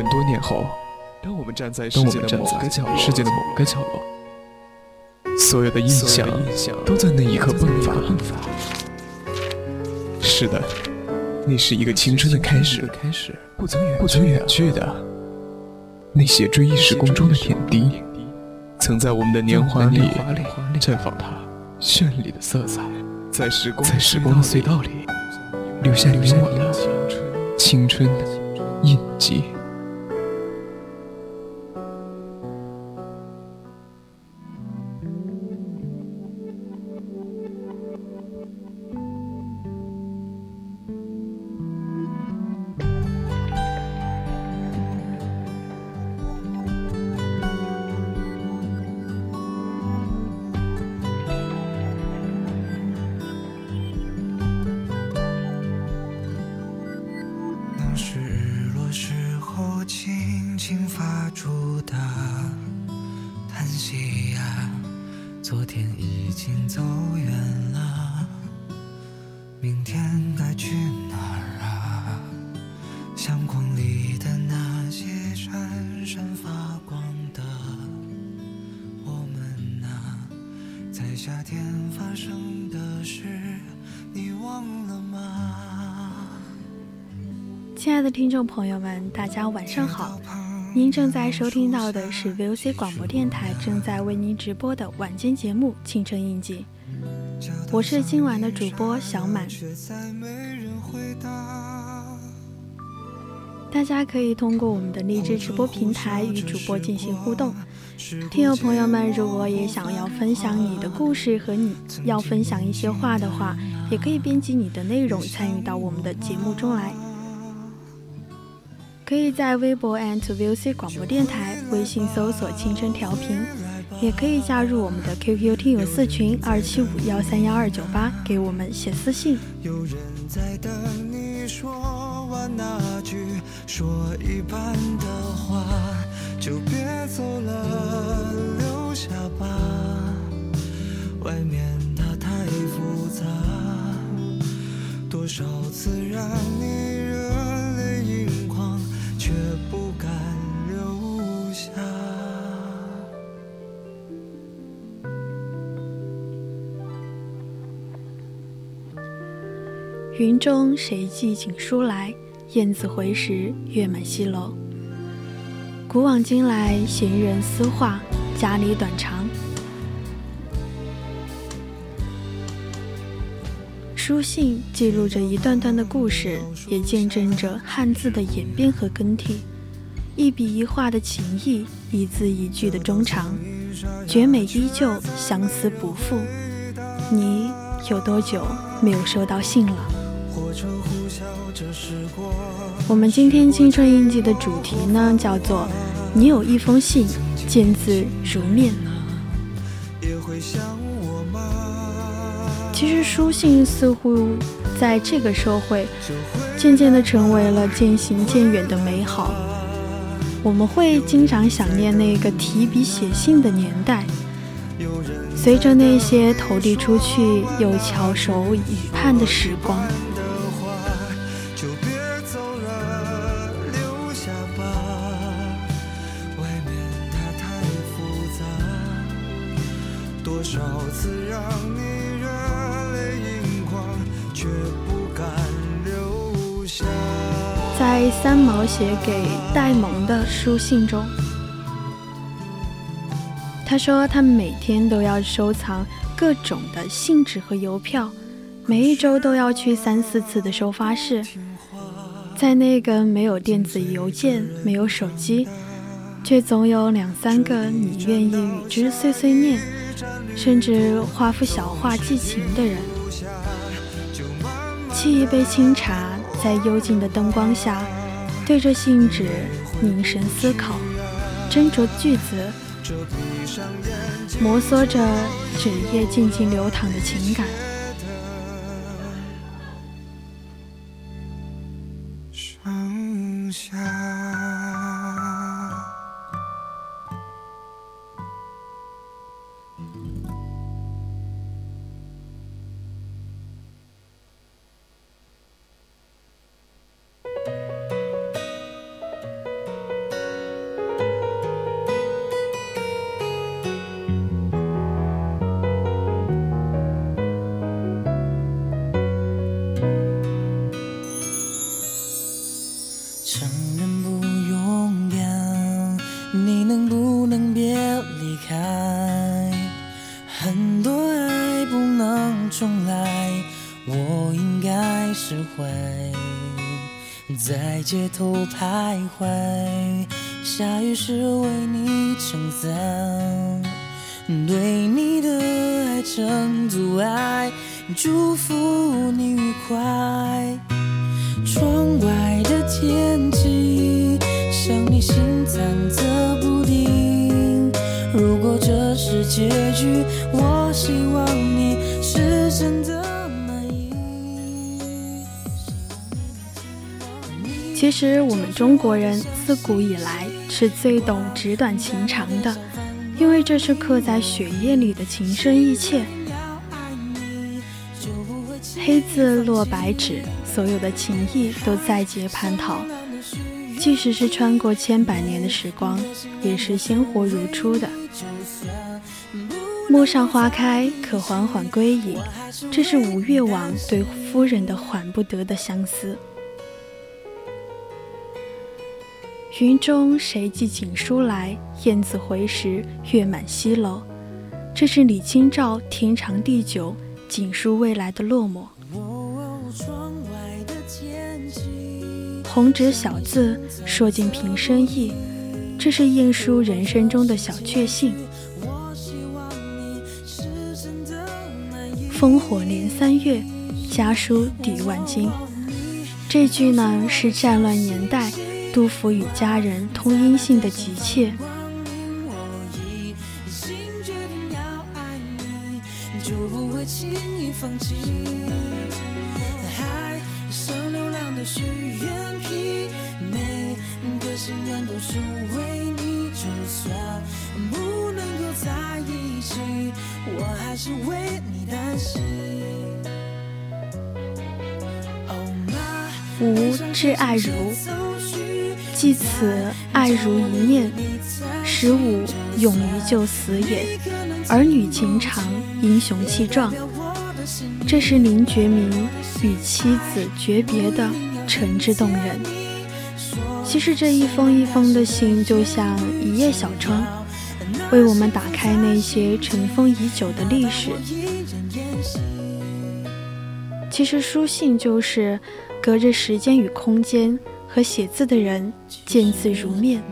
很多年后，当我们站在世界的某个角落，世界的某个角落，所有的印象都在那一刻迸发。是的，那是一个青春的开始，不曾远不曾远去的。那些追忆时光中的点滴，曾在我们的年华里绽放它绚丽的色彩，在时光在时光的隧道里留下留下我的青春的印记。大家晚上好！您正在收听到的是 VOC 广播电台正在为您直播的晚间节目《青春印记》，我是今晚的主播小满。大家可以通过我们的荔枝直播平台与主播进行互动。听友朋友们，如果也想要分享你的故事和你要分享一些话的话，也可以编辑你的内容参与到我们的节目中来。可以在微博 @VOC 广播电台，微信搜索“青春调频”，也可以加入我们的 QQ 听友四群二七五幺三幺二九八，给我们写私信。有人在等你说完那句说一半的话，就别走了，留下吧。外面它太复杂，多少次让你云中谁寄锦书来？雁字回时，月满西楼。古往今来，闲人私话，家里短长。书信记录着一段段的故事，也见证着汉字的演变和更替。一笔一画的情谊，一字一句的衷肠，绝美依旧，相思不负。你有多久没有收到信了？我们今天青春印记的主题呢，叫做“你有一封信，见字如面”。其实书信似乎在这个社会，渐渐的成为了渐行渐远的美好。我们会经常想念那个提笔写信的年代。随着那些投递出去又翘首以盼的时光。三毛写给戴蒙的书信中，他说他每天都要收藏各种的信纸和邮票，每一周都要去三四次的收发室。在那个没有电子邮件、没有手机，却总有两三个你愿意与之碎碎念，甚至画幅小画寄情的人。沏一杯清茶，在幽静的灯光下，对着信纸凝神思考，斟酌句子，摩挲着纸页静静流淌的情感。街头徘徊，下雨时为你撑伞，对你的爱成阻碍，祝福你愉快。其实我们中国人自古以来是最懂纸短情长的，因为这是刻在血液里的情深意切。黑字落白纸。所有的情谊都在劫蟠桃，即使是穿过千百年的时光，也是鲜活如初的。陌上花开，可缓缓归矣，这是吴越王对夫人的缓不得的相思。云中谁寄锦书来？雁字回时，月满西楼。这是李清照天长地久，锦书未来的落寞。红纸小字，说尽平生意，这是晏殊人生中的小确幸。烽火连三月，家书抵万金。这句呢是战乱年代杜甫与家人通音信的急切。吾挚爱如，寄此爱如一念，十五勇于就死也。儿女情长，英雄气壮。这是林觉民与妻子诀别的诚挚动人。其实这一封一封的信，就像一叶小窗，为我们打开那些尘封已久的历史。其实书信就是隔着时间与空间，和写字的人见字如面。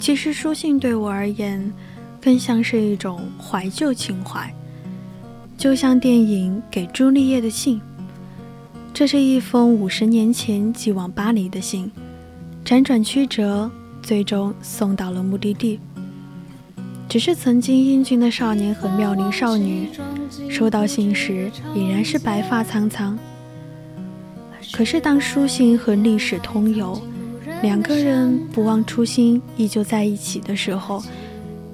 其实书信对我而言，更像是一种怀旧情怀，就像电影《给朱丽叶的信》。这是一封五十年前寄往巴黎的信，辗转曲折，最终送到了目的地。只是曾经英俊的少年和妙龄少女，收到信时已然是白发苍苍。可是当书信和历史通邮。两个人不忘初心，依旧在一起的时候，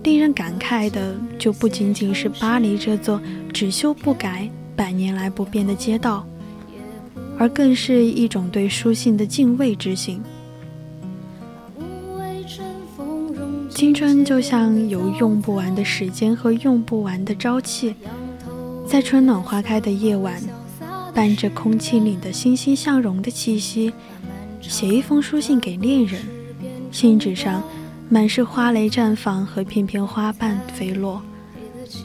令人感慨的就不仅仅是巴黎这座只修不改、百年来不变的街道，而更是一种对书信的敬畏之心。青春就像有用不完的时间和用不完的朝气，在春暖花开的夜晚，伴着空气里的欣欣向荣的气息，写一封书信给恋人。信纸上满是花蕾绽放和片片花瓣飞落，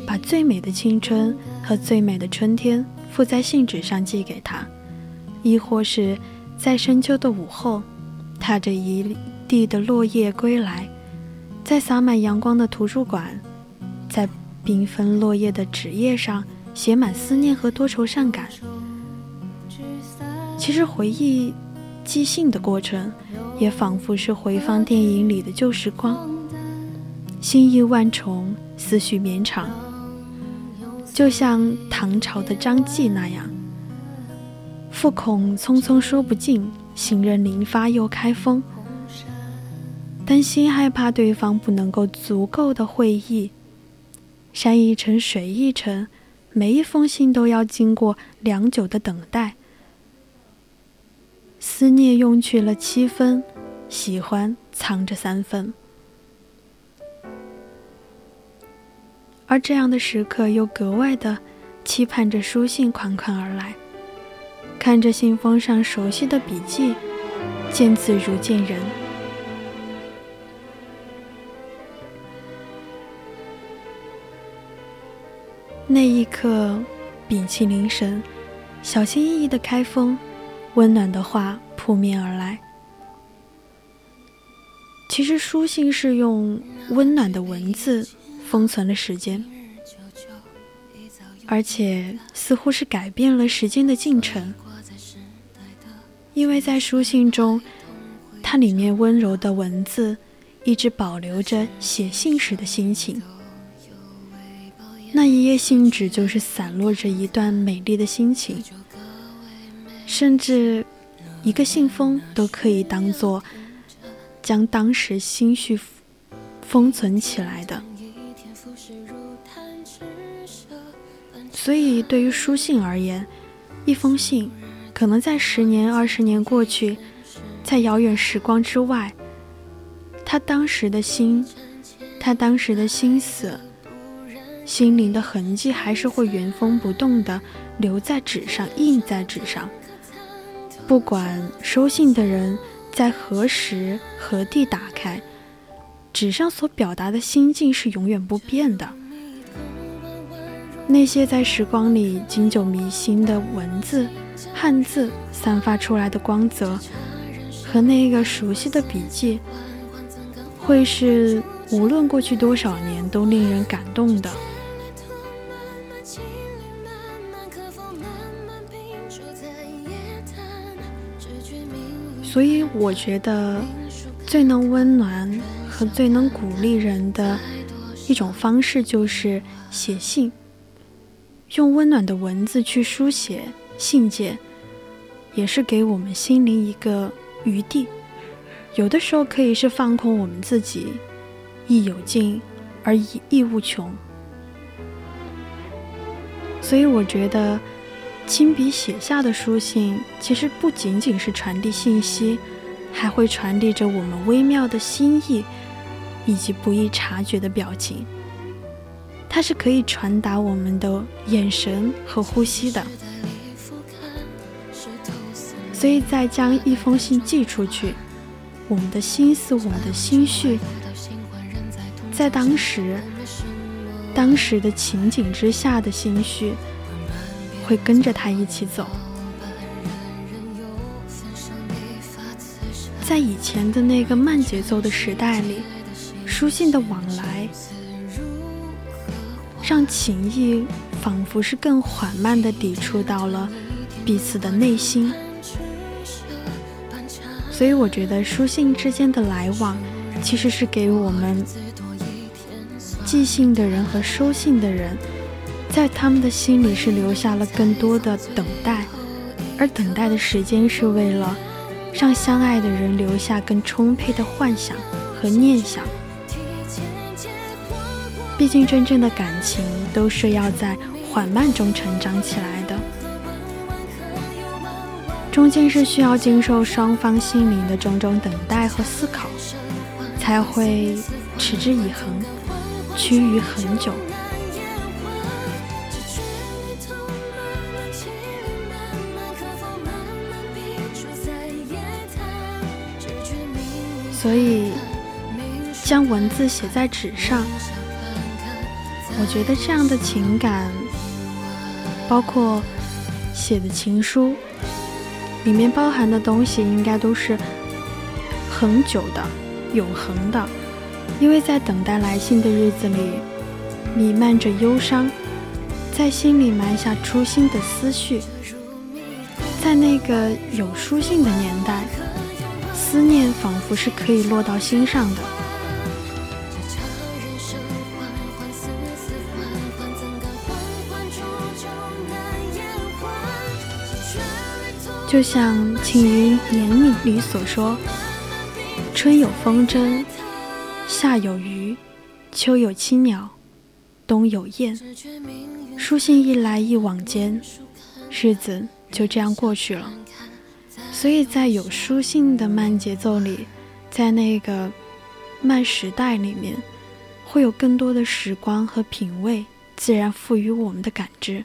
把最美的青春和最美的春天附在信纸上寄给他，亦或是在深秋的午后，踏着一地的落叶归来。在洒满阳光的图书馆，在缤纷落叶的纸页上写满思念和多愁善感。其实回忆寄信的过程，也仿佛是回放电影里的旧时光，心意万重，思绪绵长，就像唐朝的张继那样：“复恐匆匆说不尽，行人临发又开封。”担心害怕对方不能够足够的会意，山一程水一程，每一封信都要经过良久的等待。思念用去了七分，喜欢藏着三分，而这样的时刻又格外的期盼着书信款款而来，看着信封上熟悉的笔迹，见字如见人。那一刻，屏气凝神，小心翼翼的开封，温暖的话扑面而来。其实书信是用温暖的文字封存了时间，而且似乎是改变了时间的进程，因为在书信中，它里面温柔的文字一直保留着写信时的心情。那一页信纸就是散落着一段美丽的心情，甚至一个信封都可以当做将当时心绪封存起来的。所以，对于书信而言，一封信可能在十年、二十年过去，在遥远时光之外，他当时的心，他当时的心思。心灵的痕迹还是会原封不动地留在纸上，印在纸上。不管收信的人在何时何地打开，纸上所表达的心境是永远不变的。那些在时光里经久弥新的文字、汉字散发出来的光泽，和那个熟悉的笔记，会是无论过去多少年都令人感动的。所以我觉得，最能温暖和最能鼓励人的一种方式，就是写信，用温暖的文字去书写信件，也是给我们心灵一个余地。有的时候可以是放空我们自己，意有尽而意无穷。所以我觉得。亲笔写下的书信，其实不仅仅是传递信息，还会传递着我们微妙的心意，以及不易察觉的表情。它是可以传达我们的眼神和呼吸的。所以在将一封信寄出去，我们的心思、我们的心绪，在当时、当时的情景之下的心绪。会跟着他一起走。在以前的那个慢节奏的时代里，书信的往来让情谊仿佛是更缓慢的抵触到了彼此的内心。所以，我觉得书信之间的来往，其实是给我们寄信的人和收信的人。在他们的心里是留下了更多的等待，而等待的时间是为了让相爱的人留下更充沛的幻想和念想。毕竟真正的感情都是要在缓慢中成长起来的，中间是需要经受双方心灵的种种等待和思考，才会持之以恒，趋于恒久。所以，将文字写在纸上，我觉得这样的情感，包括写的情书，里面包含的东西，应该都是恒久的、永恒的。因为在等待来信的日子里，弥漫着忧伤，在心里埋下初心的思绪，在那个有书信的年代。思念仿佛是可以落到心上的，就像《庆余年》里所说：“春有风筝，夏有鱼，秋有青鸟，冬有雁。”书信一来一往间，日子就这样过去了。所以在有书信的慢节奏里，在那个慢时代里面，会有更多的时光和品味，自然赋予我们的感知。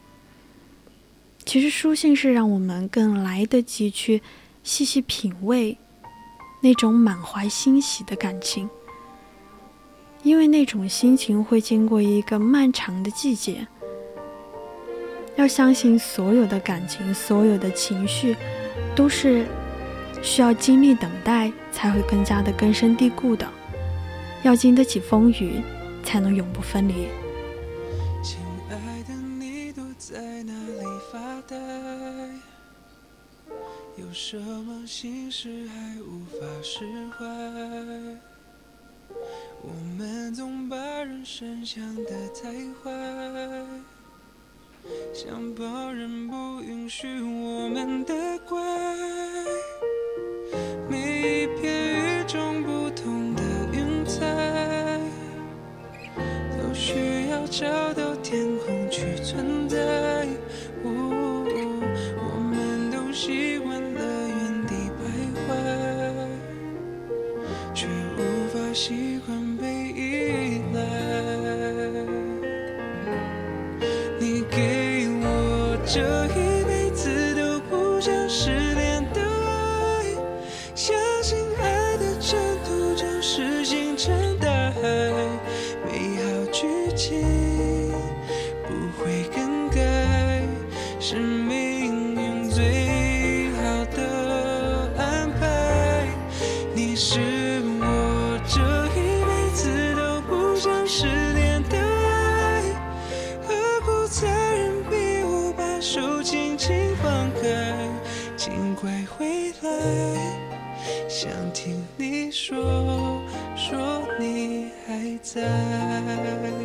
其实书信是让我们更来得及去细细品味那种满怀欣喜的感情，因为那种心情会经过一个漫长的季节。要相信所有的感情，所有的情绪。都是需要经历等待，才会更加的根深蒂固的。要经得起风雨，才能永不分离。亲爱的，你躲在哪里发呆？有什么心事还无法释怀？我们总把人生想得太坏。像旁人不允许我们的怪，每一片与众不同的云彩，都需要找到天空去存在。还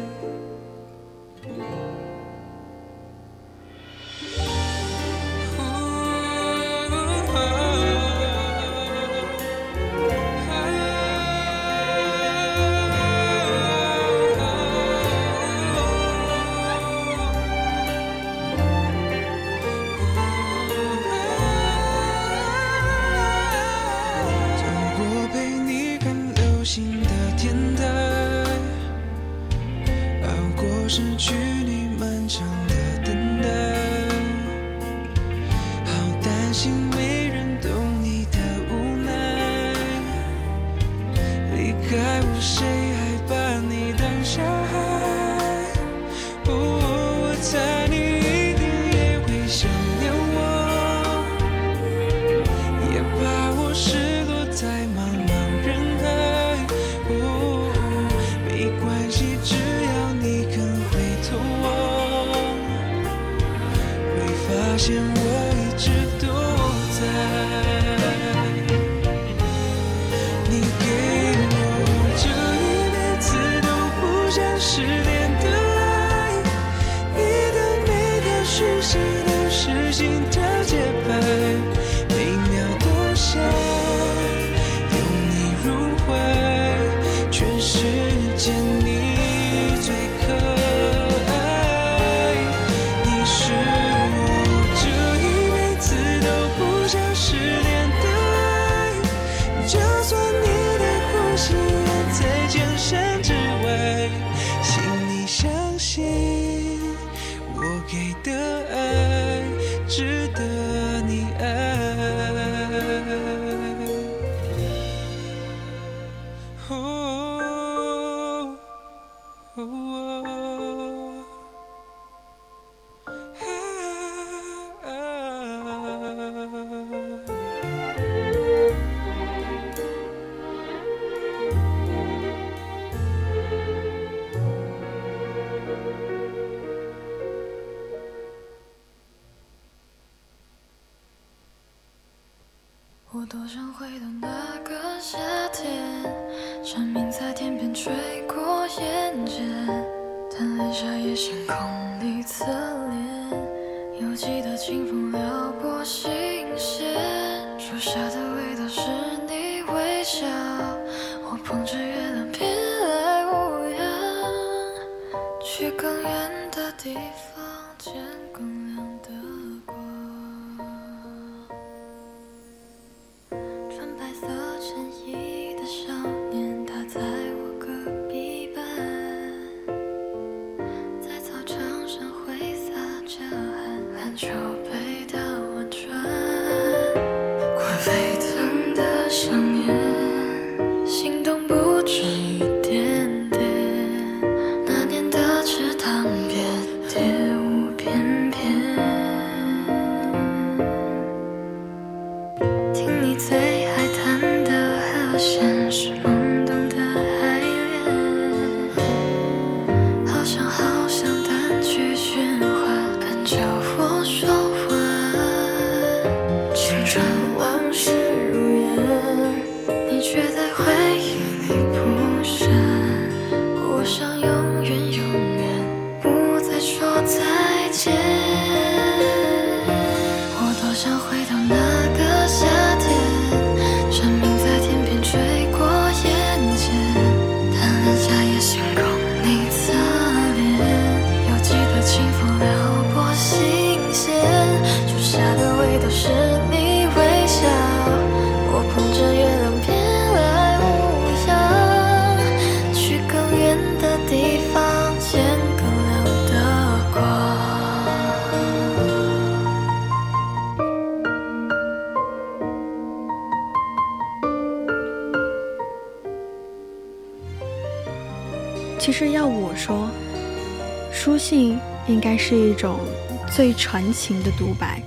最传情的独白，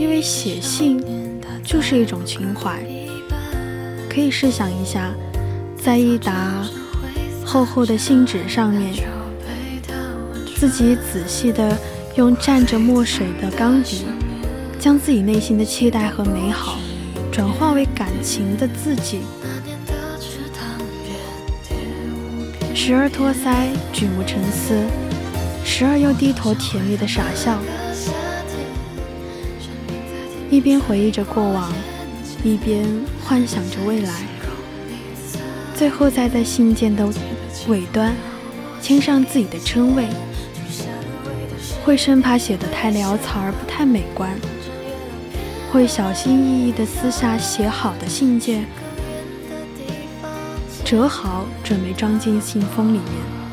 因为写信就是一种情怀。可以试想一下，在一沓厚厚的信纸上面，自己仔细的用蘸着墨水的钢笔，将自己内心的期待和美好转化为感情的自己。时而托腮，举目沉思；时而又低头甜蜜的傻笑，一边回忆着过往，一边幻想着未来。最后再在信件的尾端签上自己的称谓，会生怕写的太潦草而不太美观，会小心翼翼地撕下写好的信件。折好，准备装进信封里面。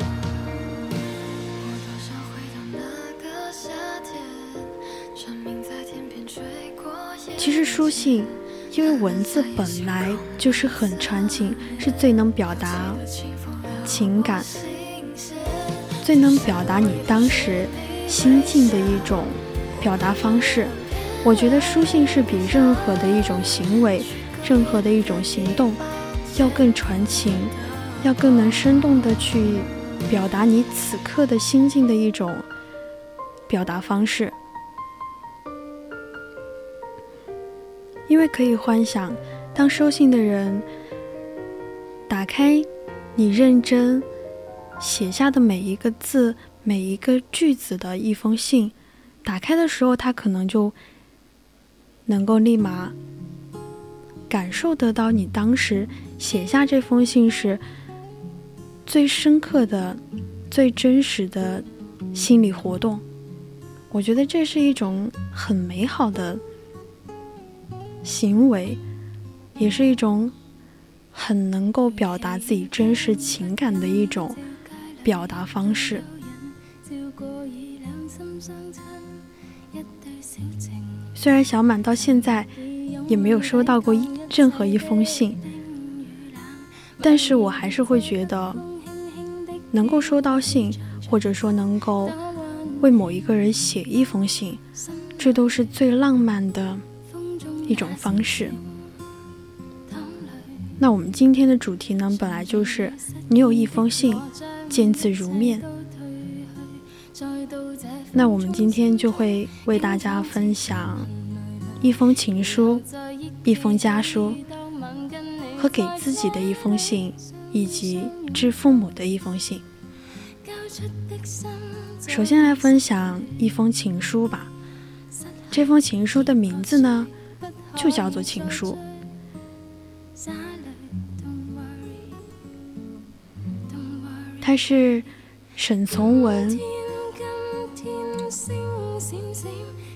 信，因为文字本来就是很传情，是最能表达情感、最能表达你当时心境的一种表达方式。我觉得书信是比任何的一种行为、任何的一种行动。要更传情，要更能生动的去表达你此刻的心境的一种表达方式。因为可以幻想，当收信的人打开你认真写下的每一个字、每一个句子的一封信，打开的时候，他可能就能够立马感受得到你当时。写下这封信时，最深刻的、最真实的心理活动，我觉得这是一种很美好的行为，也是一种很能够表达自己真实情感的一种表达方式。虽然小满到现在也没有收到过任何一封信。但是我还是会觉得，能够收到信，或者说能够为某一个人写一封信，这都是最浪漫的一种方式。那我们今天的主题呢，本来就是你有一封信，见字如面。那我们今天就会为大家分享一封情书、一封家书和给自己的一封信，以及致父母的一封信。首先来分享一封情书吧。这封情书的名字呢，就叫做情书。他是沈从文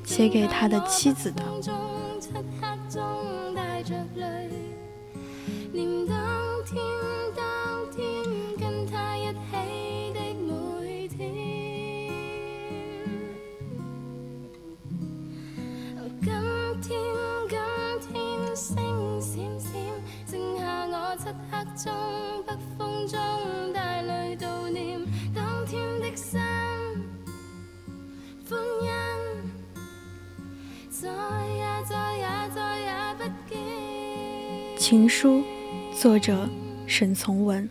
写给他的妻子的。情书，作者沈从文。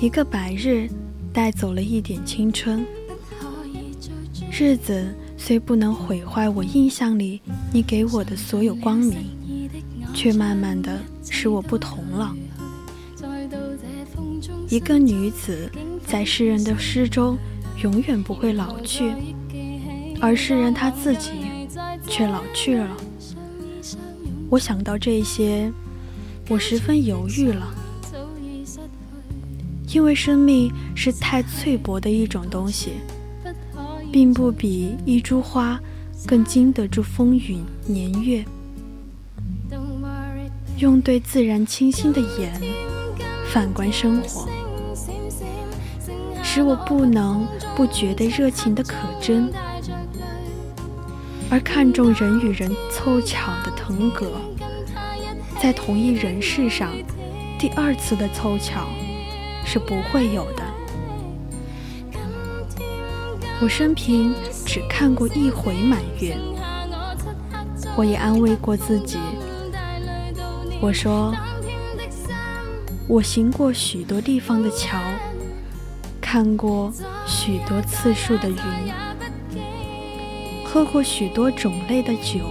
一个白日，带走了一点青春。日子虽不能毁坏我印象里你给我的所有光明，却慢慢的使我不同了。一个女子在诗人的诗中永远不会老去，而诗人他自己却老去了。我想到这些，我十分犹豫了，因为生命是太脆薄的一种东西，并不比一株花更经得住风雨年月。用对自然清新的眼反观生活，使我不能不觉得热情的可真，而看重人与人凑巧的。腾格，在同一人世上，第二次的凑巧是不会有的。我生平只看过一回满月，我也安慰过自己。我说，我行过许多地方的桥，看过许多次数的云，喝过许多种类的酒。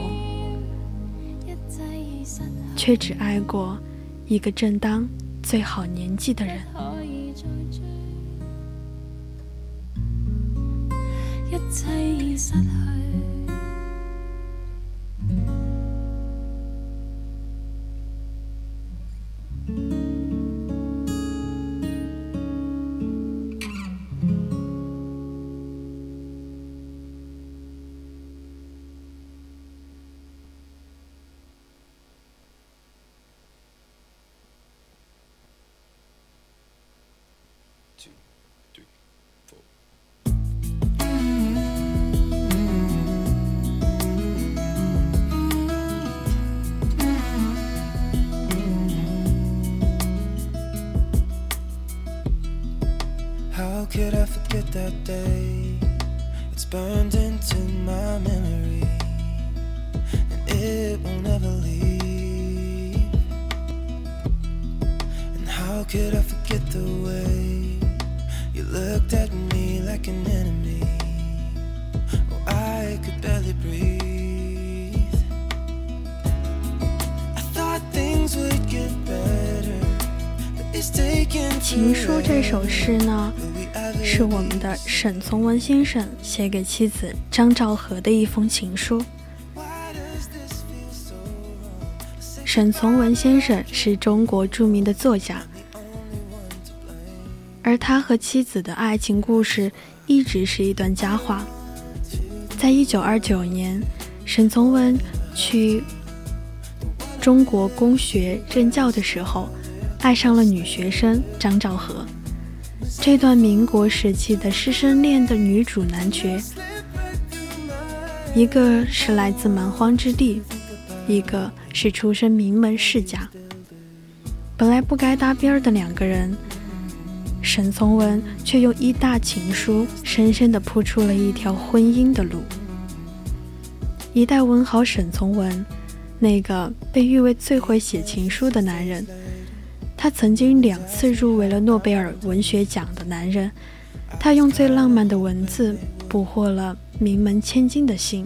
却只爱过一个正当最好年纪的人。一切已失去。情书这首诗呢， 是我们的沈从文先生写给妻子张兆和的一封情书。沈从文先生是中国著名的作家，而他和妻子的爱情故事一直是一段佳话。在一九二九年，沈从文去中国公学任教的时候。爱上了女学生张兆和，这段民国时期的师生恋的女主男角，一个是来自蛮荒之地，一个是出身名门世家，本来不该搭边的两个人，沈从文却用一大情书，深深地铺出了一条婚姻的路。一代文豪沈从文，那个被誉为最会写情书的男人。他曾经两次入围了诺贝尔文学奖的男人，他用最浪漫的文字捕获了名门千金的心。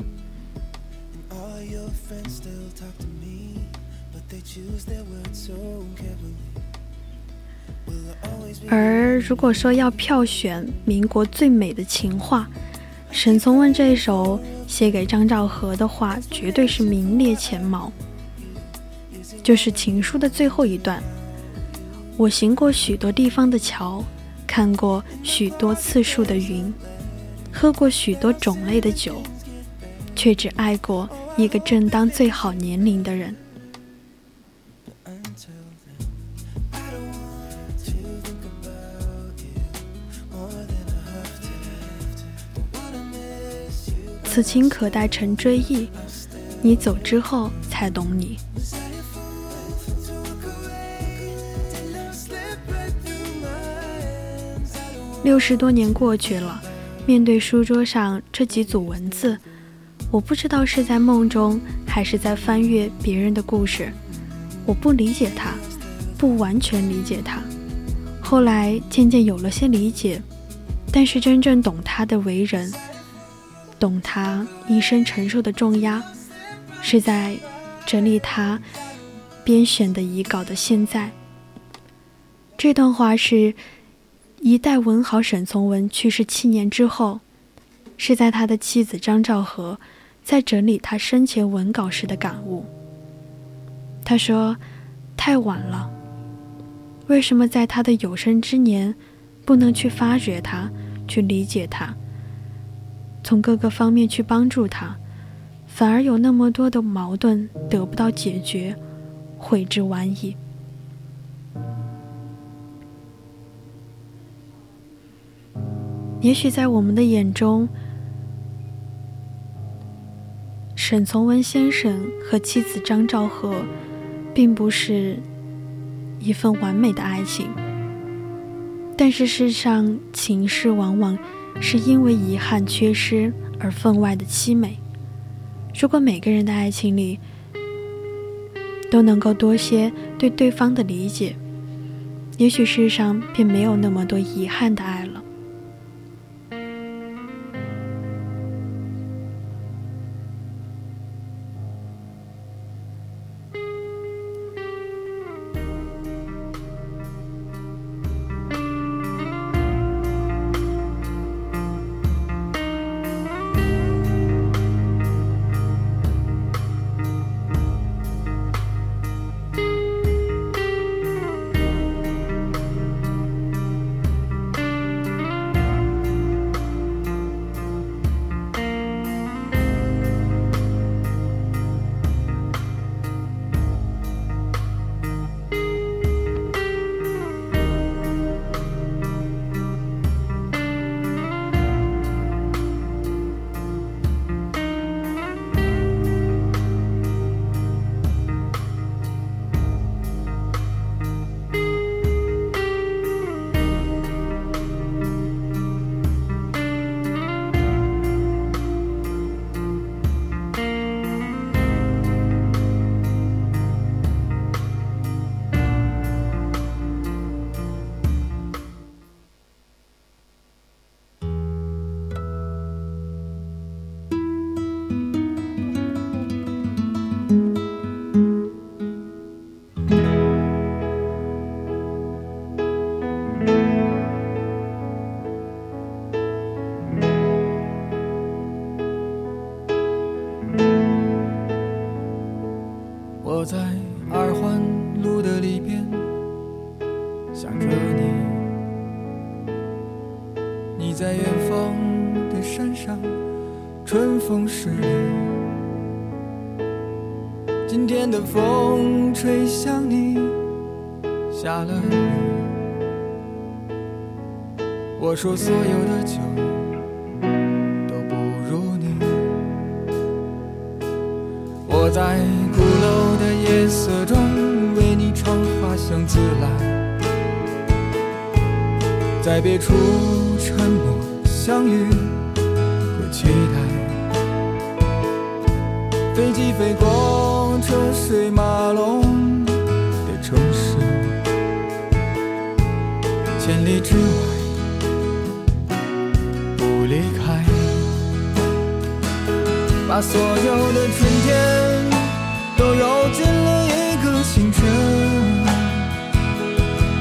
而如果说要票选民国最美的情话，沈从文这一首写给张兆和的话绝对是名列前茅。就是情书的最后一段。我行过许多地方的桥，看过许多次数的云，喝过许多种类的酒，却只爱过一个正当最好年龄的人。此情可待成追忆，你走之后才懂你。六十多年过去了，面对书桌上这几组文字，我不知道是在梦中还是在翻阅别人的故事。我不理解他，不完全理解他，后来渐渐有了些理解，但是真正懂他的为人。懂他一生承受的重压，是在整理他编选的遗稿的现在。这段话是一代文豪沈从文去世七年之后，是在他的妻子张兆和在整理他生前文稿时的感悟。他说：“太晚了，为什么在他的有生之年不能去发掘他，去理解他？”从各个方面去帮助他，反而有那么多的矛盾得不到解决，悔之晚矣。也许在我们的眼中，沈从文先生和妻子张兆和，并不是一份完美的爱情，但是世上情事往往。是因为遗憾缺失而分外的凄美。如果每个人的爱情里都能够多些对对方的理解，也许世上便没有那么多遗憾的爱了。的风吹向你下了雨。我说所有的酒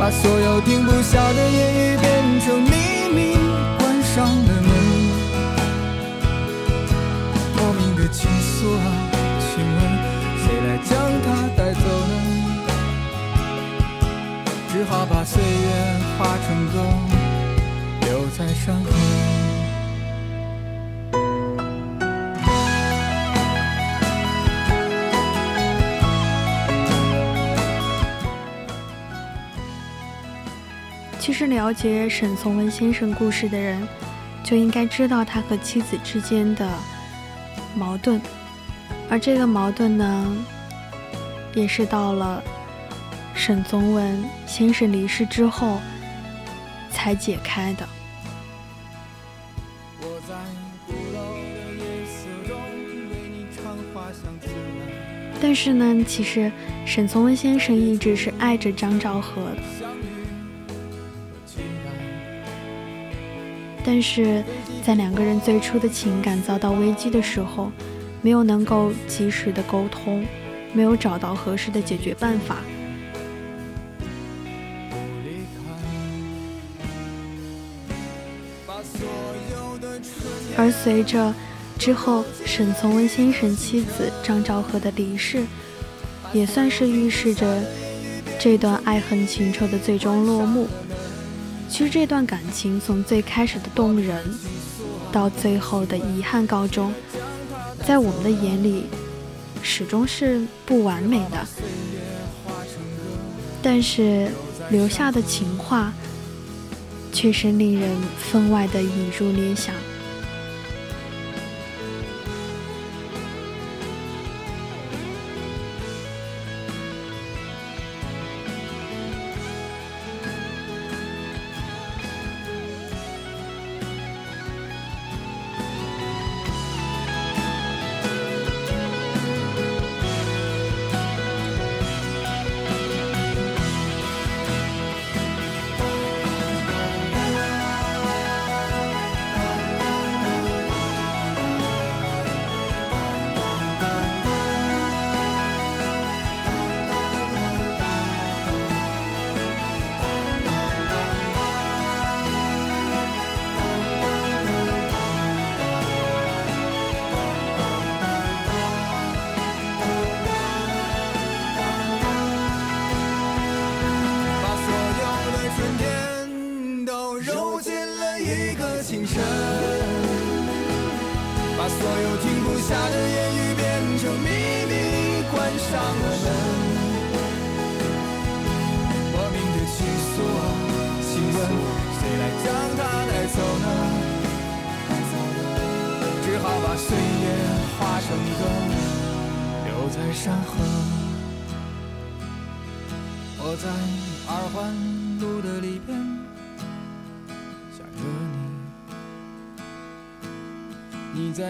把所有停不下的言语变成秘密，关上了门。莫名的情愫啊，请问谁来将它带走呢？只好把岁月化成歌，其实了解沈从文先生故事的人，就应该知道他和妻子之间的矛盾，而这个矛盾呢，也是到了沈从文先生离世之后才解开的。但是呢，其实沈从文先生一直是爱着张兆和的。但是在两个人最初的情感遭到危机的时候，没有能够及时的沟通，没有找到合适的解决办法。而随着之后沈从文先生妻子张兆和的离世，也算是预示着这段爱恨情仇的最终落幕。其实这段感情从最开始的动人，到最后的遗憾告终，在我们的眼里，始终是不完美的。但是留下的情话，却是令人分外的引入联想。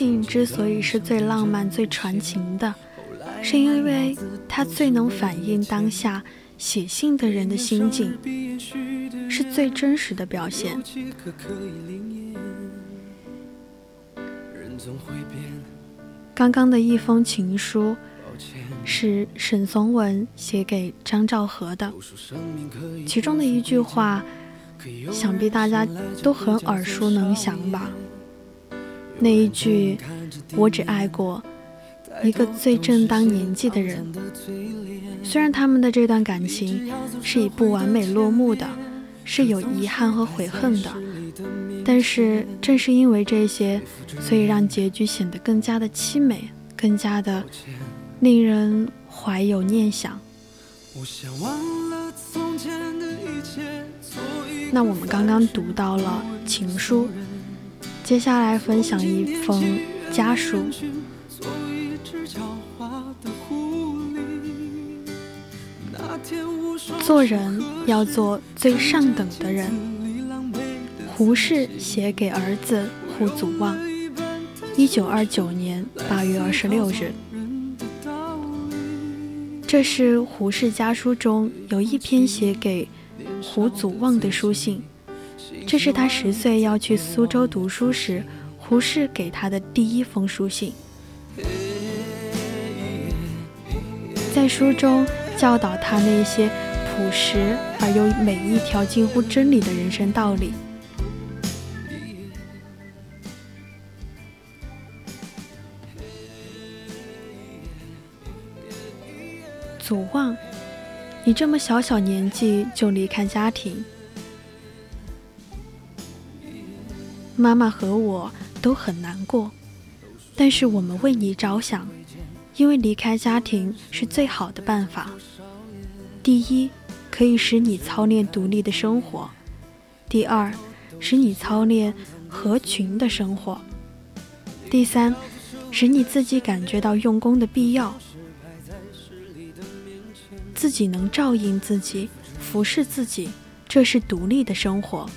信之所以是最浪漫、最传情的，是因为它最能反映当下写信的人的心境，是最真实的表现。刚刚的一封情书，是沈从文写给张兆和的，其中的一句话。想必大家都很耳熟能详吧？那一句“我只爱过一个最正当年纪的人”。虽然他们的这段感情是以不完美落幕的，是有遗憾和悔恨的，但是正是因为这些，所以让结局显得更加的凄美，更加的令人怀有念想。那我们刚刚读到了情书，接下来分享一封家书。做人要做最上等的人。胡适写给儿子胡祖望，一九二九年八月二十六日。这是胡适家书中有一篇写给胡祖望的书信，这是他十岁要去苏州读书时，胡适给他的第一封书信。在书中教导他那些朴实而又每一条近乎真理的人生道理。祖望，你这么小小年纪就离开家庭，妈妈和我都很难过，但是我们为你着想。因为离开家庭是最好的办法。第一，可以使你操练独立的生活；第二，使你操练合群的生活；第三，使你自己感觉到用功的必要，自己能照应自己、服侍自己，这是独立的生活。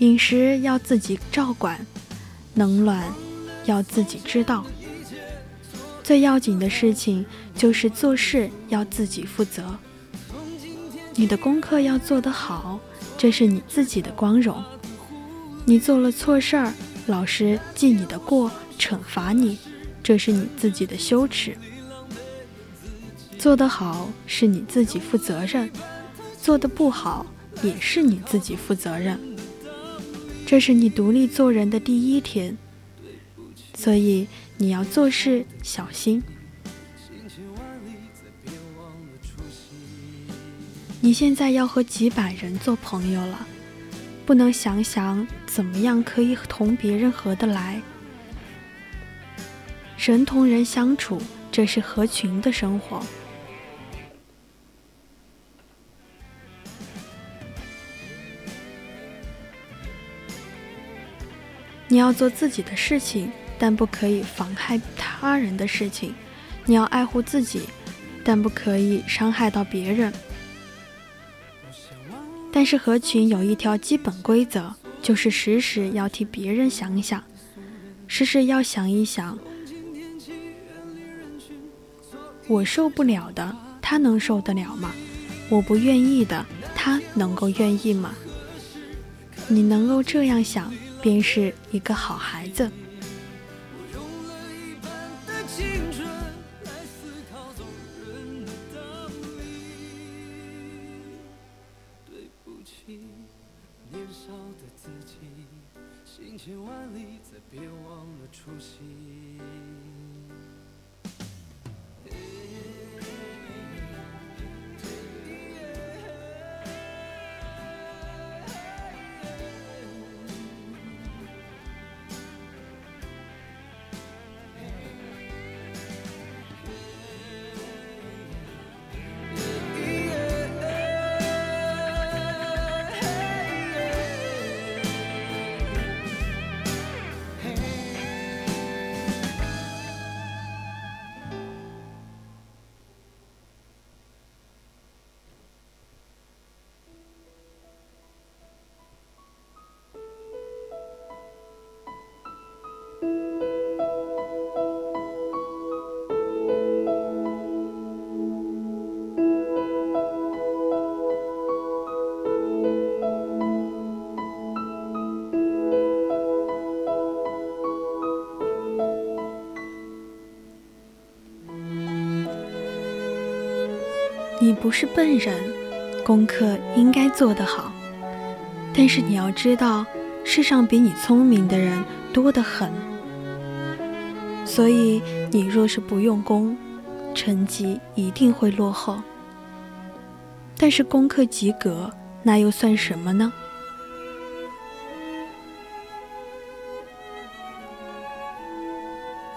饮食要自己照管，冷暖要自己知道。最要紧的事情就是做事要自己负责。你的功课要做得好，这是你自己的光荣。你做了错事儿，老师记你的过，惩罚你，这是你自己的羞耻。做得好是你自己负责任，做得不好也是你自己负责任。这是你独立做人的第一天，所以。你要做事小心。你现在要和几百人做朋友了，不能想想怎么样可以同别人合得来。人同人相处，这是合群的生活。你要做自己的事情。但不可以妨害他人的事情，你要爱护自己，但不可以伤害到别人。但是合群有一条基本规则，就是时时要替别人想想，时时要想一想，我受不了的，他能受得了吗？我不愿意的，他能够愿意吗？你能够这样想，便是一个好孩子。你不是笨人，功课应该做得好。但是你要知道，世上比你聪明的人多得很。所以你若是不用功，成绩一定会落后。但是功课及格那又算什么呢？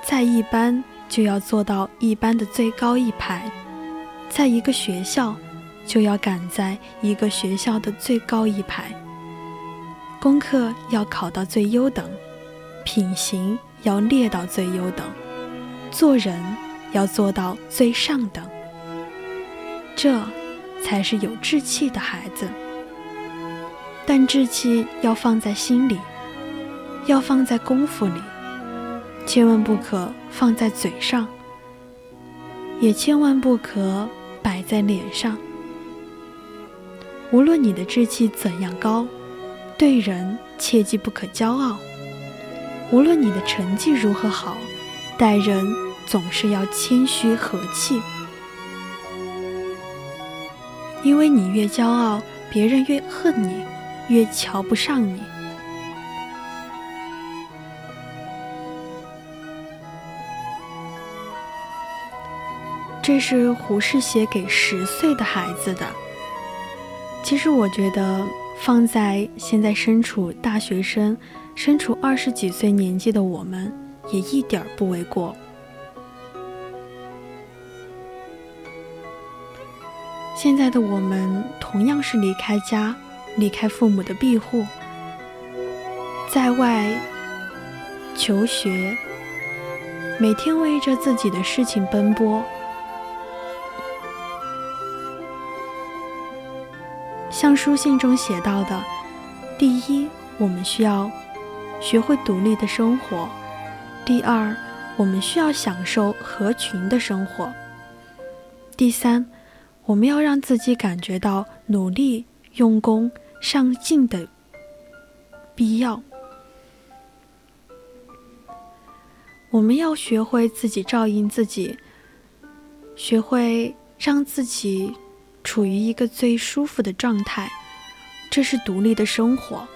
在一班就要做到一班的最高一排，在一个学校就要赶在一个学校的最高一排。功课要考到最优等，品行要列到最优等，做人要做到最上等。这才是有志气的孩子。但志气要放在心里，要放在功夫里。千万不可放在嘴上，也千万不可摆在脸上。无论你的志气怎样高，对人切记不可骄傲；无论你的成绩如何好，待人总是要谦虚和气。因为你越骄傲，别人越恨你，越瞧不上你。这是胡适写给十岁的孩子的。其实我觉得，放在现在身处大学生、身处二十几岁年纪的我们，也一点不为过。现在的我们同样是离开家、离开父母的庇护，在外求学，每天为着自己的事情奔波。像书信中写到的，第一，我们需要学会独立的生活；第二，我们需要享受合群的生活；第三，我们要让自己感觉到努力、用功、上进的必要。我们要学会自己照应自己，学会让自己。处于一个最舒服的状态，这是独立的生活。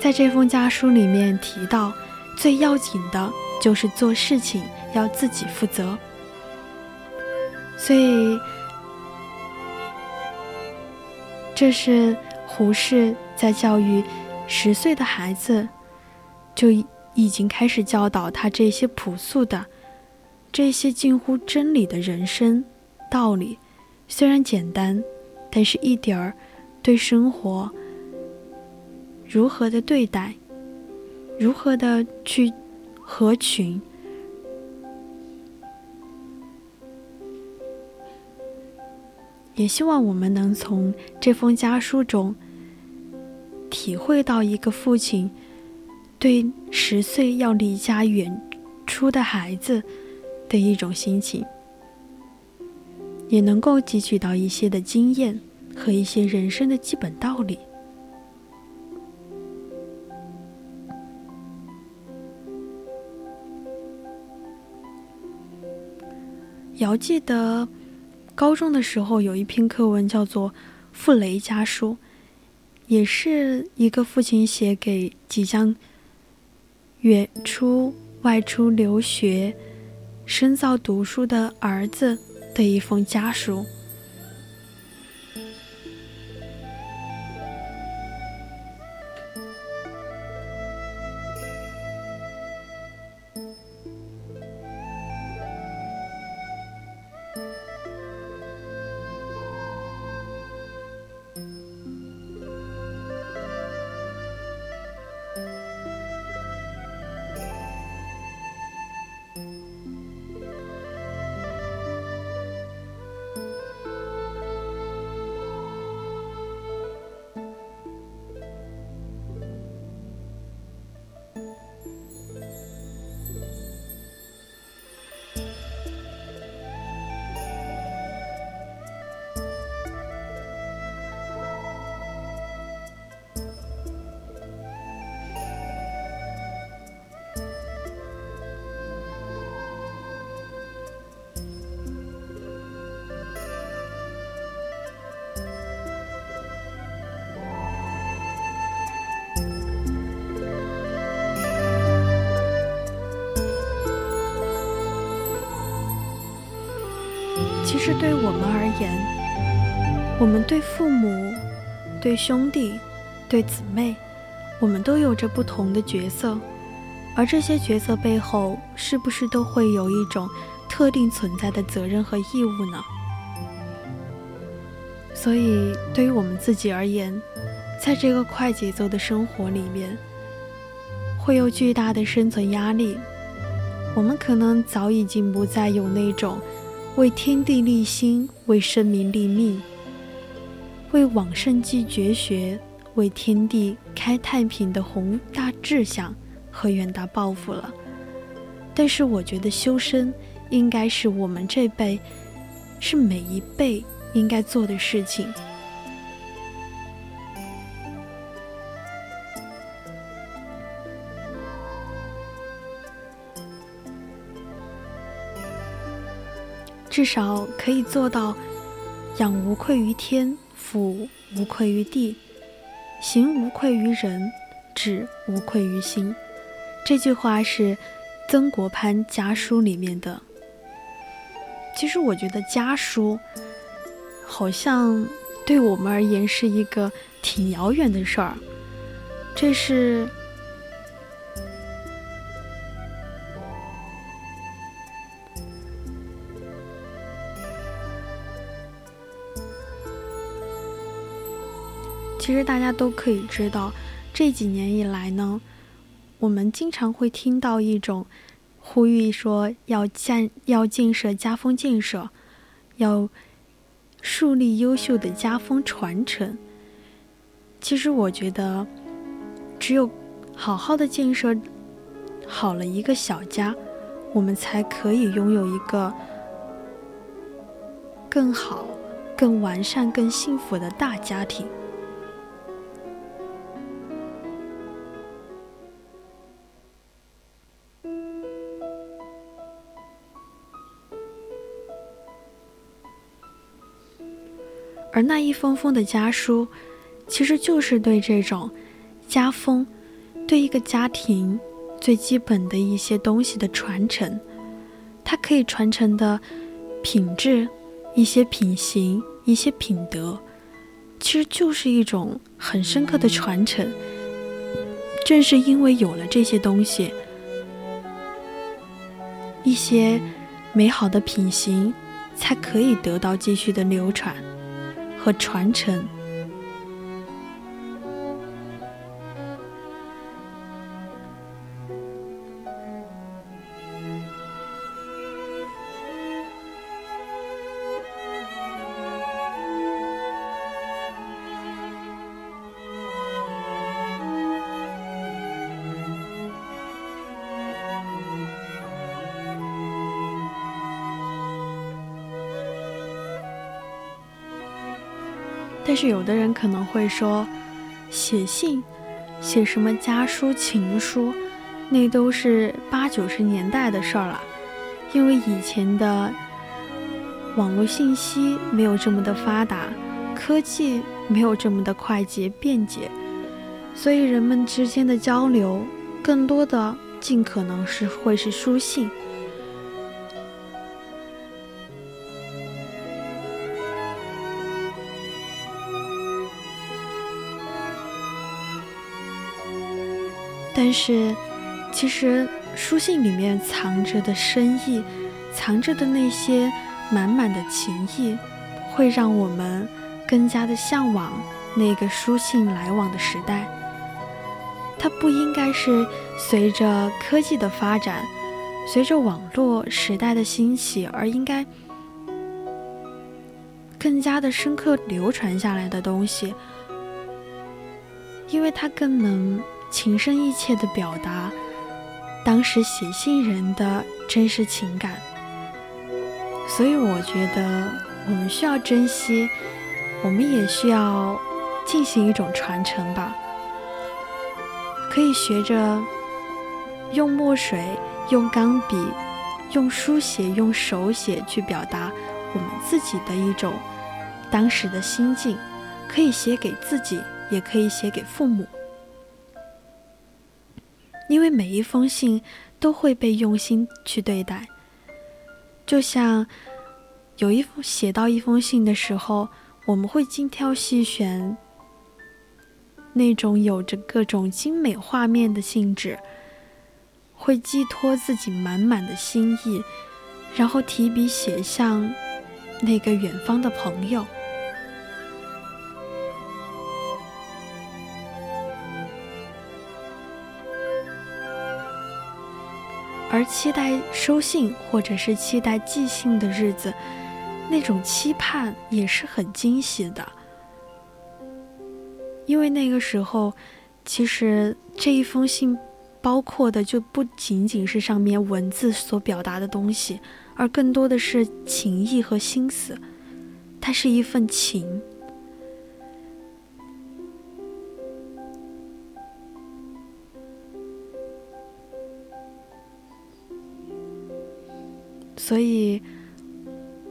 在这封家书里面提到，最要紧的就是做事情要自己负责。所以，这是胡适在教育十岁的孩子，就已经开始教导他这些朴素的。这些近乎真理的人生道理，虽然简单，但是一点儿对生活如何的对待，如何的去合群，也希望我们能从这封家书中体会到一个父亲对十岁要离家远出的孩子。的一种心情，也能够汲取到一些的经验和一些人生的基本道理。遥记得高中的时候有一篇课文叫做《傅雷家书》，也是一个父亲写给即将远出外出留学。深造读书的儿子的一封家书。是对我们而言，我们对父母、对兄弟、对姊妹，我们都有着不同的角色，而这些角色背后，是不是都会有一种特定存在的责任和义务呢？所以，对于我们自己而言，在这个快节奏的生活里面，会有巨大的生存压力。我们可能早已经不再有那种为天地立心、为生民立命、为往圣继绝学、为天地开太平的宏大志向和远大抱负了。但是，我觉得修身应该是我们这辈，是每一辈应该做的事情。至少可以做到养无愧于天，俯无愧于地，行无愧于人，止无愧于心。这句话是曾国藩家书里面的。其实我觉得家书好像对我们而言是一个挺遥远的事儿，这是。其实大家都可以知道，这几年以来呢，我们经常会听到一种呼吁说要建要建设家风建设，要树立优秀的家风传承。其实我觉得，只有好好的建设好了一个小家，我们才可以拥有一个更好、更完善、更幸福的大家庭。而那一封封的家书，其实就是对这种家风，对一个家庭最基本的一些东西的传承。它可以传承的品质、一些品行、一些品德，其实就是一种很深刻的传承。正是因为有了这些东西，一些美好的品行，才可以得到继续的流传。和传承，有的人可能会说，写信，写什么家书、情书，那都是八九十年代的事儿了，因为以前的网络信息没有这么的发达，科技没有这么的快捷便捷，所以人们之间的交流，更多的尽可能是会是书信。但是，其实书信里面藏着的深意，藏着的那些满满的情谊，会让我们更加的向往那个书信来往的时代。它不应该是随着科技的发展，随着网络时代的兴起而应该更加的深刻流传下来的东西，因为它更能。情深意切地表达当时写信人的真实情感，所以我觉得我们需要珍惜，我们也需要进行一种传承吧。可以学着用墨水、用钢笔、用书写、用手写去表达我们自己的一种当时的心境，可以写给自己，也可以写给父母。因为每一封信都会被用心去对待，就像有一封写到一封信的时候，我们会精挑细选那种有着各种精美画面的信纸，会寄托自己满满的心意，然后提笔写向那个远方的朋友。而期待收信或者是期待寄信的日子，那种期盼也是很惊喜的。因为那个时候，其实这一封信包括的就不仅仅是上面文字所表达的东西，而更多的是情意和心思。它是一份情。所以，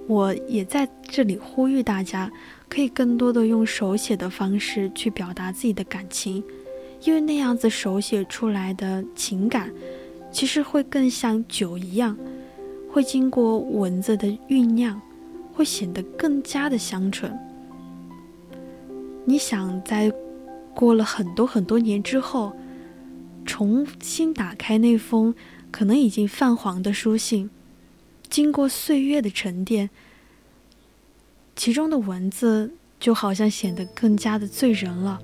我也在这里呼吁大家，可以更多的用手写的方式去表达自己的感情，因为那样子手写出来的情感，其实会更像酒一样，会经过文字的酝酿，会显得更加的香醇。你想在过了很多很多年之后，重新打开那封可能已经泛黄的书信。经过岁月的沉淀，其中的文字就好像显得更加的醉人了。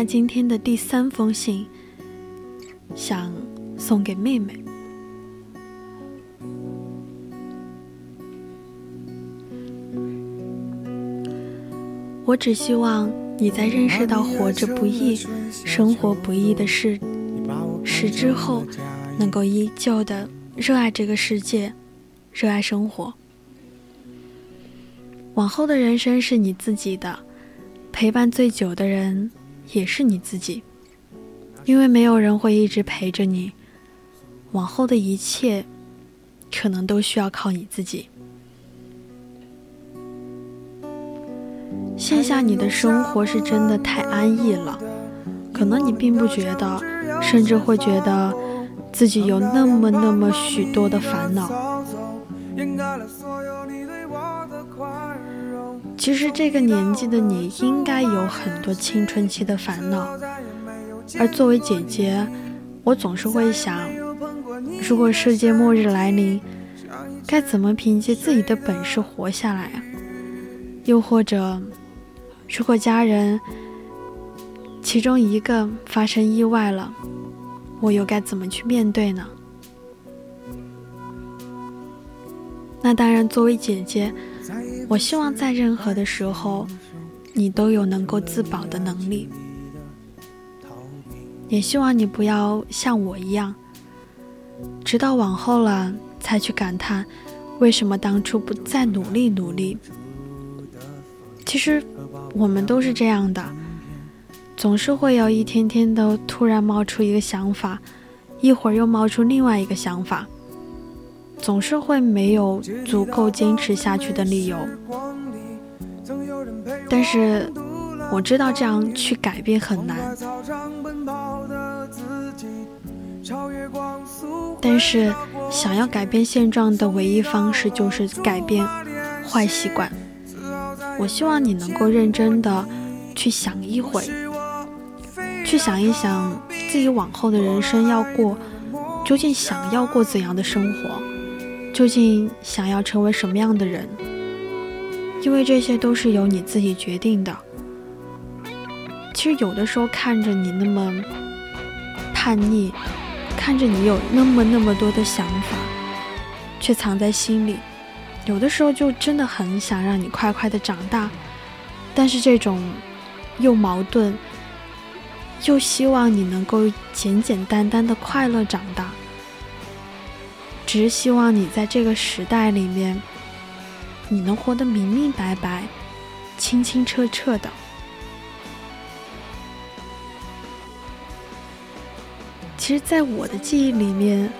那今天的第三封信，想送给妹妹。我只希望你在认识到活着不易、生活不易的事时之后，能够依旧的热爱这个世界，热爱生活。往后的人生是你自己的，陪伴最久的人。也是你自己，因为没有人会一直陪着你，往后的一切，可能都需要靠你自己。线下你的生活是真的太安逸了，可能你并不觉得，甚至会觉得自己有那么那么许多的烦恼。其实这个年纪的你应该有很多青春期的烦恼，而作为姐姐，我总是会想，如果世界末日来临，该怎么凭借自己的本事活下来啊？又或者，如果家人其中一个发生意外了，我又该怎么去面对呢？那当然，作为姐姐。我希望在任何的时候，你都有能够自保的能力。也希望你不要像我一样，直到往后了才去感叹，为什么当初不再努力努力。其实，我们都是这样的，总是会有一天天的突然冒出一个想法，一会儿又冒出另外一个想法。总是会没有足够坚持下去的理由，但是我知道这样去改变很难。但是想要改变现状的唯一方式就是改变坏习惯。我希望你能够认真的去想一回，去想一想自己往后的人生要过，究竟想要过怎样的生活，究竟想要成为什么样的人？因为这些都是由你自己决定的。其实有的时候看着你那么叛逆，看着你有那么那么多的想法，却藏在心里，有的时候就真的很想让你快快的长大。但是这种又矛盾，又希望你能够简简单单的快乐长大，只是希望你在这个时代里面，你能活得明明白白、清清澈澈的。其实，在我的记忆里面，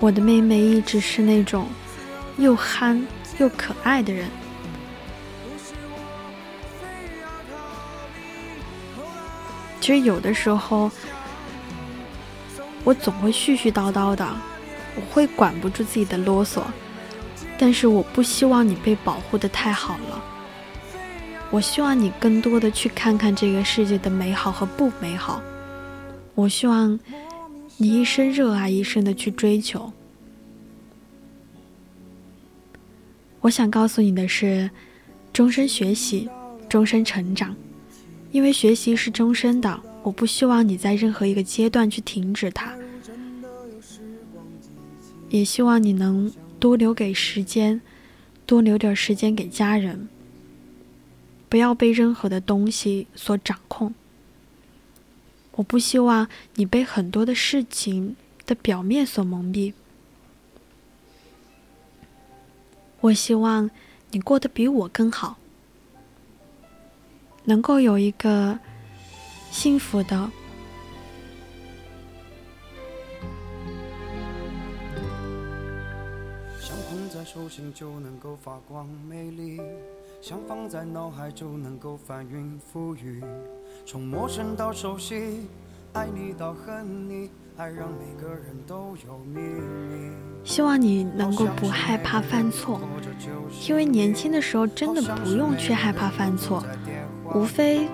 我的妹妹一直是那种又憨又可爱的人。其实有的时候，我总会絮絮叨叨的，我会管不住自己的啰嗦，但是我不希望你被保护的太好了。我希望你更多的去看看这个世界的美好和不美好。我希望你一生热爱，一生的去追求。我想告诉你的是，终身学习，终身成长。因为学习是终身的，我不希望你在任何一个阶段去停止它，也希望你能多留给时间，多留点时间给家人，不要被任何的东西所掌控。我不希望你被很多的事情的表面所蒙蔽，我希望你过得比我更好。能够有一个幸福的。手心就能够发光美丽，想放在脑海就能够翻云覆雨，从陌生到熟悉，爱你到恨你，爱让每个人都有秘密。希望你能够不害怕犯错，因为年轻的时候真的不用去害怕犯错。无非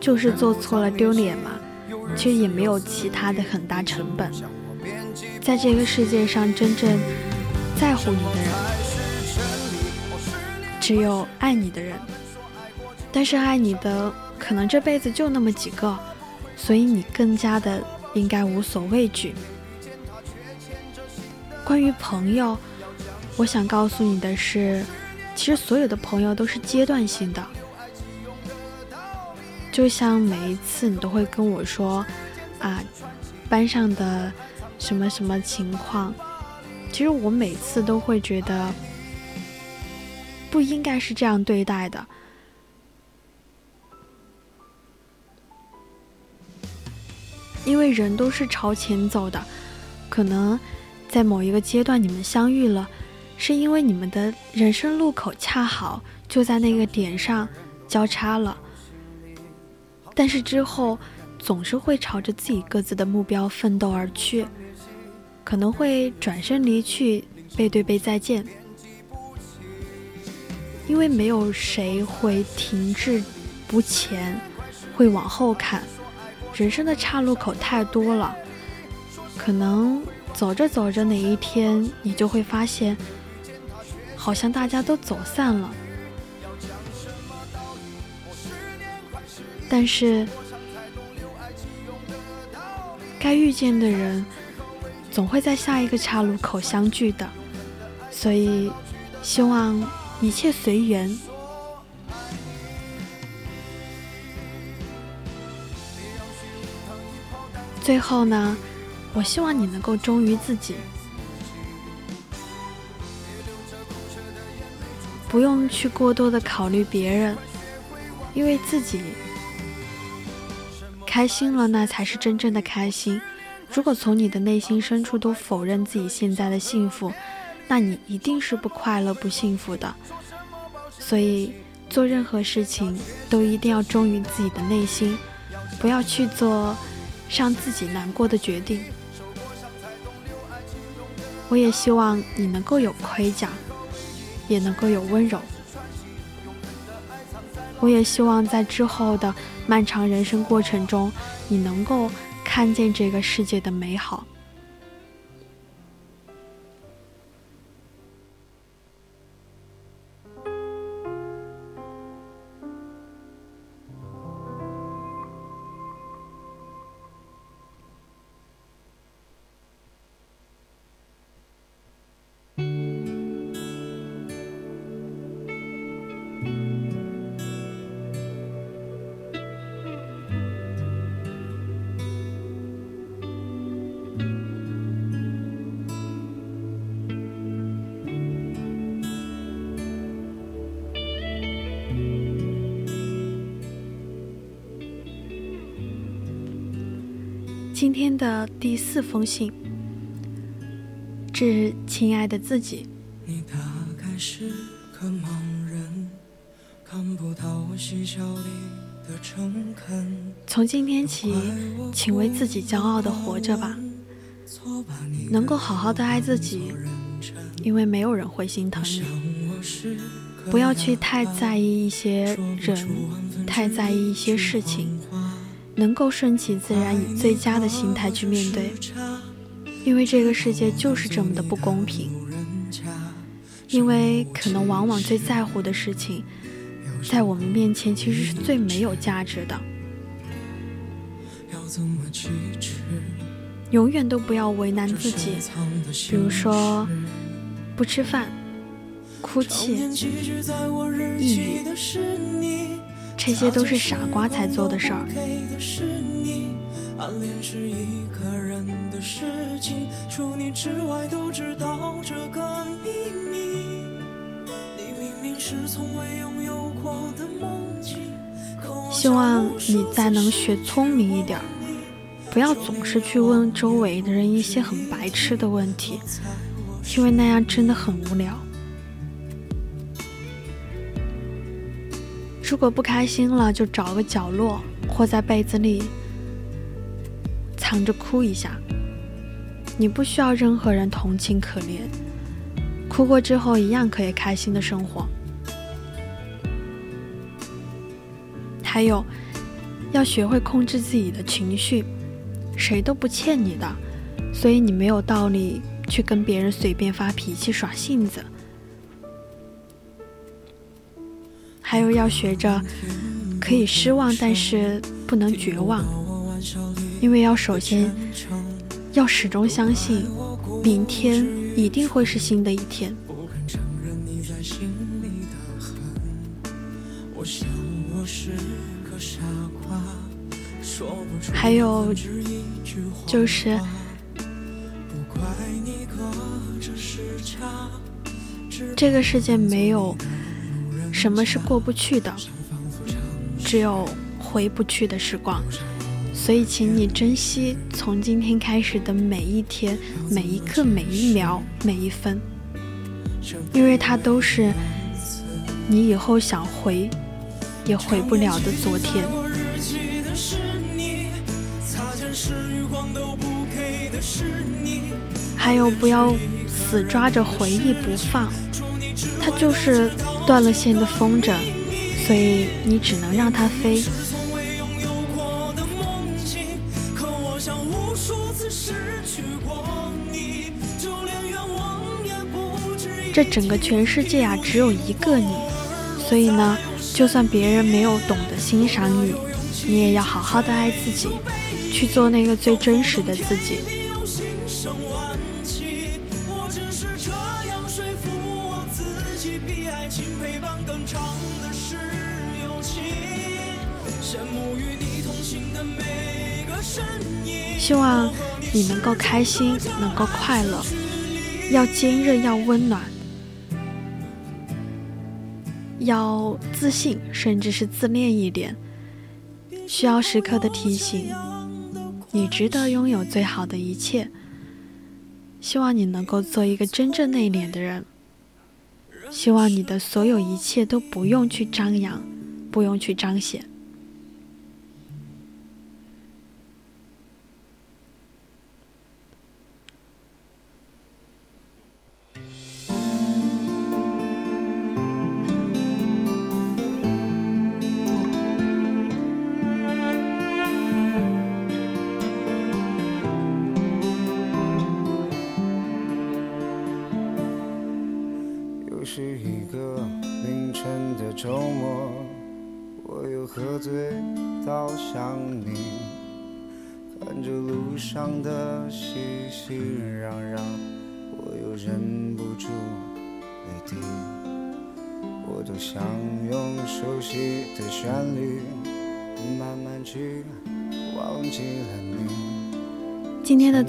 就是做错了丢脸嘛，其实也没有其他的很大成本。在这个世界上，真正在乎你的人，只有爱你的人。但是爱你的可能这辈子就那么几个，所以你更加的应该无所畏惧。关于朋友，我想告诉你的是，其实所有的朋友都是阶段性的。就像每一次你都会跟我说，啊，班上的什么什么情况，其实我每次都会觉得不应该是这样对待的，因为人都是朝前走的，可能在某一个阶段你们相遇了，是因为你们的人生路口恰好就在那个点上交叉了。但是之后，总是会朝着自己各自的目标奋斗而去，可能会转身离去，背对背再见。因为没有谁会停滞不前，会往后看。人生的岔路口太多了，可能走着走着哪一天，你就会发现，好像大家都走散了。但是，该遇见的人总会在下一个岔路口相聚的，所以希望一切随缘。最后呢，我希望你能够忠于自己，不用去过多的考虑别人，因为自己。开心了，那才是真正的开心。如果从你的内心深处都否认自己现在的幸福，那你一定是不快乐、不幸福的。所以，做任何事情都一定要忠于自己的内心，不要去做让自己难过的决定。我也希望你能够有盔甲，也能够有温柔。我也希望在之后的漫长人生过程中，你能够看见这个世界的美好。天的第四封信，致亲爱的自己。你大概是个盲人，看不到我嬉笑里的诚恳。从今天起，请为自己骄傲的活着吧，能够好好的爱自己，因为没有人会心疼你。不要去太在意一些人，太在意一些事情。能够顺其自然，以最佳的心态去面对，因为这个世界就是这么的不公平。因为可能往往最在乎的事情，在我们面前其实是最没有价值的。永远都不要为难自己，比如说不吃饭、哭泣、抑郁。这些都是傻瓜才做的事儿。希望你再能学聪明一点，不要总是去问周围的人一些很白痴的问题，因为那样真的很无聊。如果不开心了，就找个角落，或在被子里藏着哭一下。你不需要任何人同情可怜，哭过之后一样可以开心的生活。还有，要学会控制自己的情绪，谁都不欠你的，所以你没有道理去跟别人随便发脾气耍性子。还有要学着可以失望，但是不能绝望，因为要首先要始终相信，明天一定会是新的一天。还有就是，这个世界没有。什么是过不去的？只有回不去的时光。所以，请你珍惜从今天开始的每一天、每一刻、每一秒、每一分，因为它都是你以后想回也回不了的昨天。还有，不要死抓着回忆不放，它就是。断了线的风筝，所以你只能让它飞。这整个全世界啊，只有一个你，所以呢，就算别人没有懂得欣赏你，你也要好好的爱自己，去做那个最真实的自己。希望你能够开心，能够快乐，要坚韧，要温暖，要自信，甚至是自恋一点。需要时刻的提醒，你值得拥有最好的一切。希望你能够做一个真正内敛的人。希望你的所有一切都不用去张扬，不用去彰显。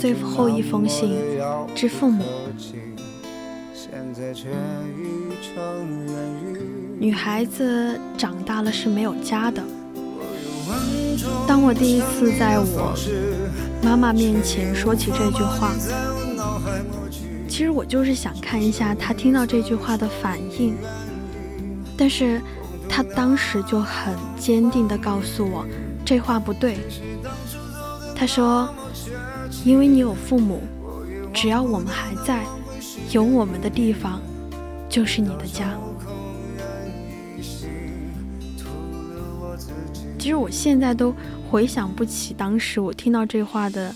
最后一封信致父母。女孩子长大了是没有家的。当我第一次在我妈妈面前说起这句话，其实我就是想看一下她听到这句话的反应。但是她当时就很坚定地告诉我，这话不对。她说：“因为你有父母，只要我们还在，有我们的地方，就是你的家。”其实我现在都回想不起当时我听到这话的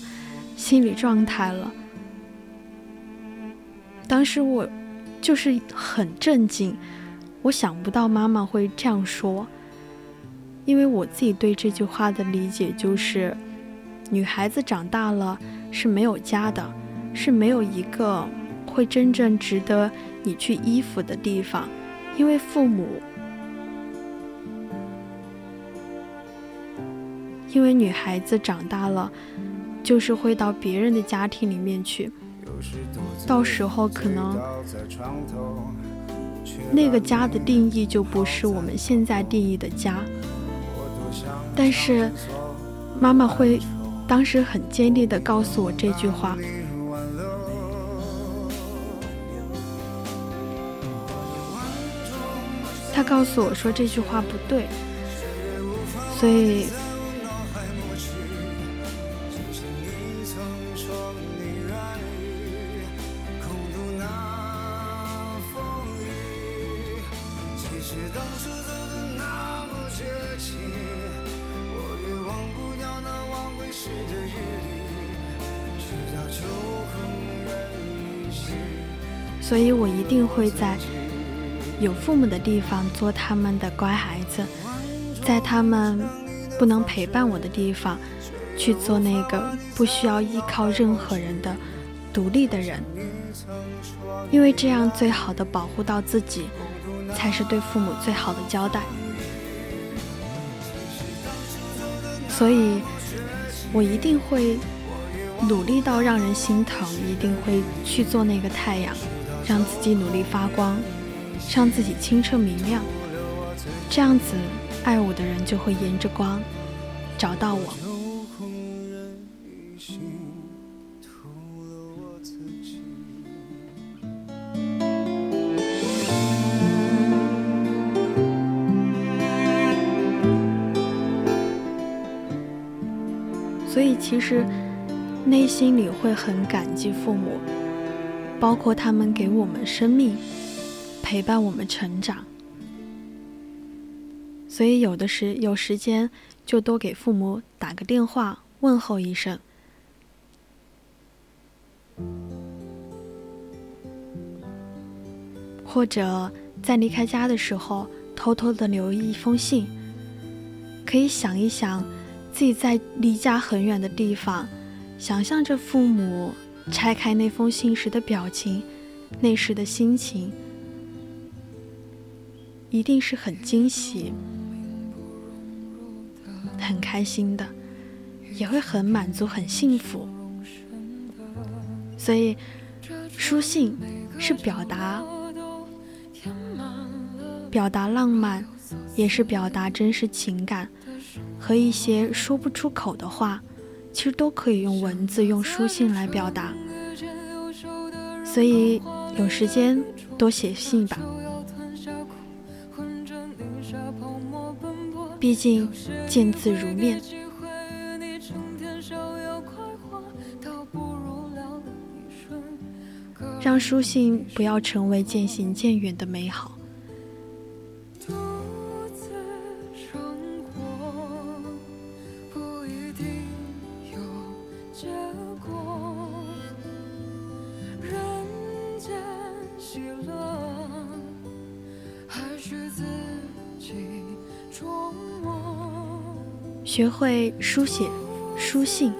心理状态了。当时我就是很震惊，我想不到妈妈会这样说，因为我自己对这句话的理解就是，女孩子长大了是没有家的，是没有一个会真正值得你去依附的地方，因为父母。因为女孩子长大了，就是会到别人的家庭里面去，到时候可能那个家的定义就不是我们现在定义的家。但是妈妈会当时很坚定的告诉我这句话，他告诉我说这句话不对，所以。会在有父母的地方做他们的乖孩子，在他们不能陪伴我的地方，去做那个不需要依靠任何人的独立的人，因为这样最好的保护到自己，才是对父母最好的交代。所以，我一定会努力到让人心疼，一定会去做那个太阳。让自己努力发光，让自己清澈明亮，这样子爱我的人就会沿着光找到我。所以其实内心里会很感激父母。包括他们给我们生命，陪伴我们成长，所以有的时有时间就多给父母打个电话问候一声，或者在离开家的时候偷偷的留一封信，可以想一想自己在离家很远的地方，想象着父母。拆开那封信时的表情，那时的心情，一定是很惊喜、很开心的，也会很满足、很幸福。所以，书信是表达、表达浪漫，也是表达真实情感和一些说不出口的话。其实都可以用文字、用书信来表达，所以有时间多写信吧。毕竟见字如面，让书信不要成为渐行渐远的美好。学会书写、书信，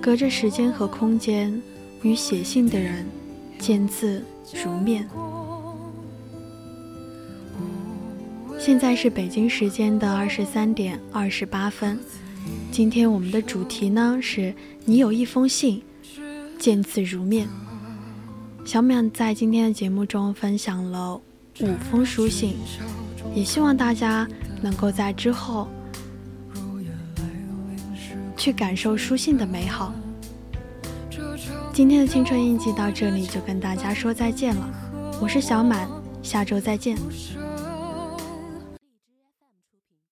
隔着时间和空间，与写信的人见字如面。现在是北京时间的二十三点二十八分。今天我们的主题呢是你有一封信，见字如面。小淼在今天的节目中分享了五封书信，也希望大家能够在之后去感受书信的美好。今天的青春印记到这里就跟大家说再见了，我是小满，下周再见。